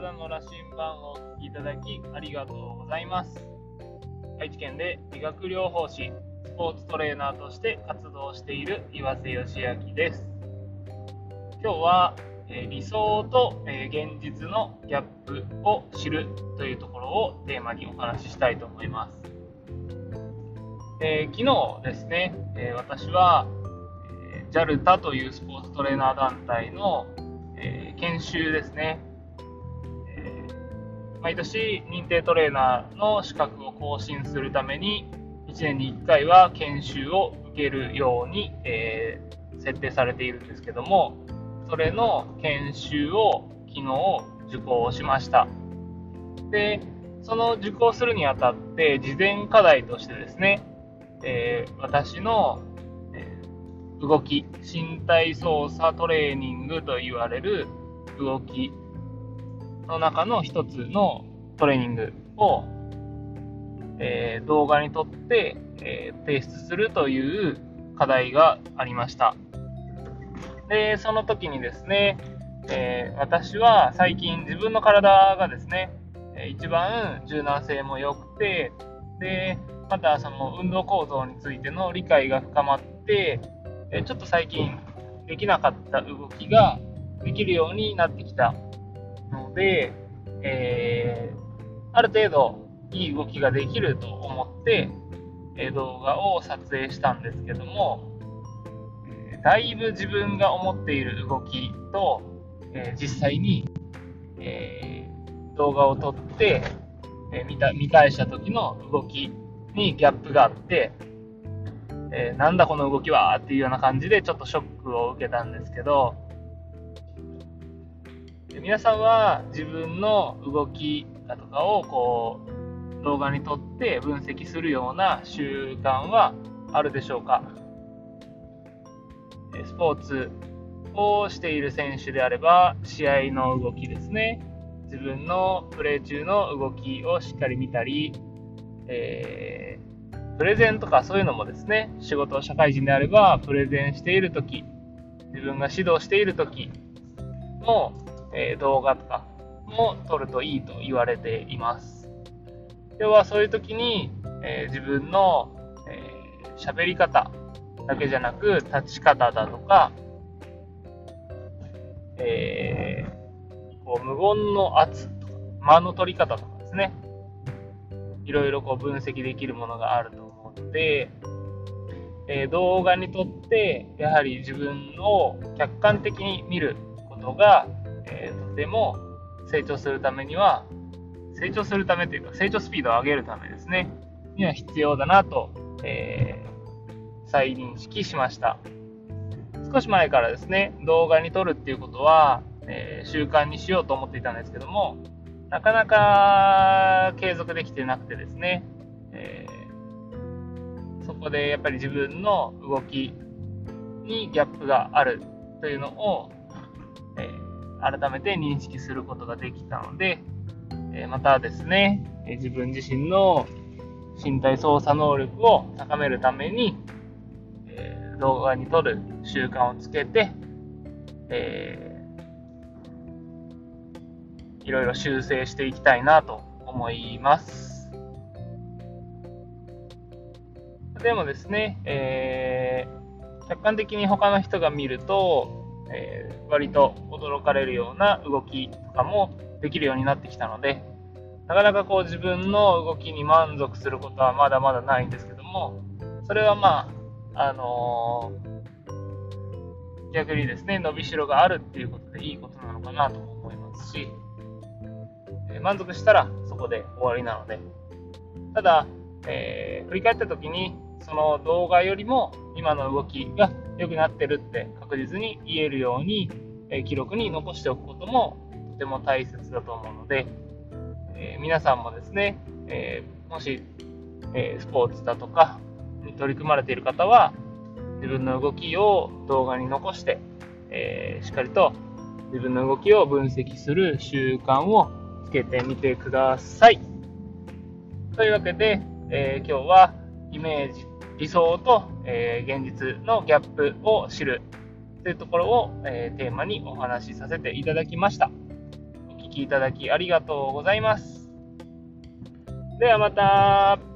体の羅針盤をお聞きいただきありがとうございます。愛知県で理学療法士スポーツトレーナーとして活動している岩瀬義明です。今日は、え理想と、え現実のギャップを知るというところをテーマにお話ししたいと思います、えー、昨日ですね、え私は JALTA というスポーツトレーナー団体の、え、研修ですね、毎年認定トレーナーの資格を更新するために1年に1回は研修を受けるように、えー、設定されているんですけどもそれの研修を昨日受講しました。でその受講するにあたって事前課題としてですね、え私の動き、身体操作トレーニングと言われる動きの中の一つのトレーニングを、えー、動画に撮って、えー、提出するという課題がありました。で、その時にですね、えー、私は最近自分の体がですね、一番柔軟性も良くて、で、またその運動構造についての理解が深まって、えちょっと最近できなかった動きができるようになってきたので、えー、ある程度いい動きができると思って、え動画を撮影したんですけども、えだいぶ自分が思っている動きと、え実際に、え、動画を撮って、え見た見返した時の動きにギャップがあって、え、なんだこの動きはっていうような感じでちょっとショックを受けたんですけど、皆さんは自分の動きだとかをこう動画に撮って分析するような習慣はあるでしょうか？スポーツをしている選手であれば試合の動きですね。自分のプレー中の動きをしっかり見たり、えープレゼンとかそういうのもですね、仕事、社会人であれば、プレゼンしているとき、自分が指導しているときの、えー、動画とかも撮るといいと言われています。要はそういう時に、えー、自分の喋、えー、り方だけじゃなく、立ち方だとか、えー、こう無言の圧とか、間の取り方とかですね、いろいろこう分析できるものがあると思うので、えー、動画にとってやはり自分を客観的に見ることが、えー、とても成長するためには成長するためというか成長スピードを上げるためですね。には必要だなと、えー、再認識しました。少し前からですね動画に撮るっていうことは、え習慣にしようと思っていたんですけどもなかなか継続できてなくてですね、えー、そこでやっぱり自分の動きにギャップがあるというのを、改めて認識することができたので、えー、またですね、え自分自身の身体操作能力を高めるために、え動画に撮る習慣をつけて、えいろいろ修正していきたいなと思います。でもですね、えー、客観的に他の人が見ると、えー、割と驚かれるような動きとかもできるようになってきたので、なかなかこう自分の動きに満足することはまだまだないんですけども、それはまあ、あのー、逆にですね、伸びしろがあるっていうことでいいことなのかなと思いますしえ、満足したらそこで終わりなので、ただ、え、振り返った時に、その動画よりも今の動きが良くなってるって確実に言えるように、え、記録に残しておくこともとても大切だと思うので、えー、皆さんもですね、えもし、えスポーツだとかに取り組まれている方は、自分の動きを動画に残して、えしっかりと自分の動きを分析する習慣をつけてみてください。というわけで、えー、今日はイメージ、理想と、え、現実のギャップを知るというところを、え、テーマにお話しさせていただきました。お聴きいただきありがとうございます。ではまた。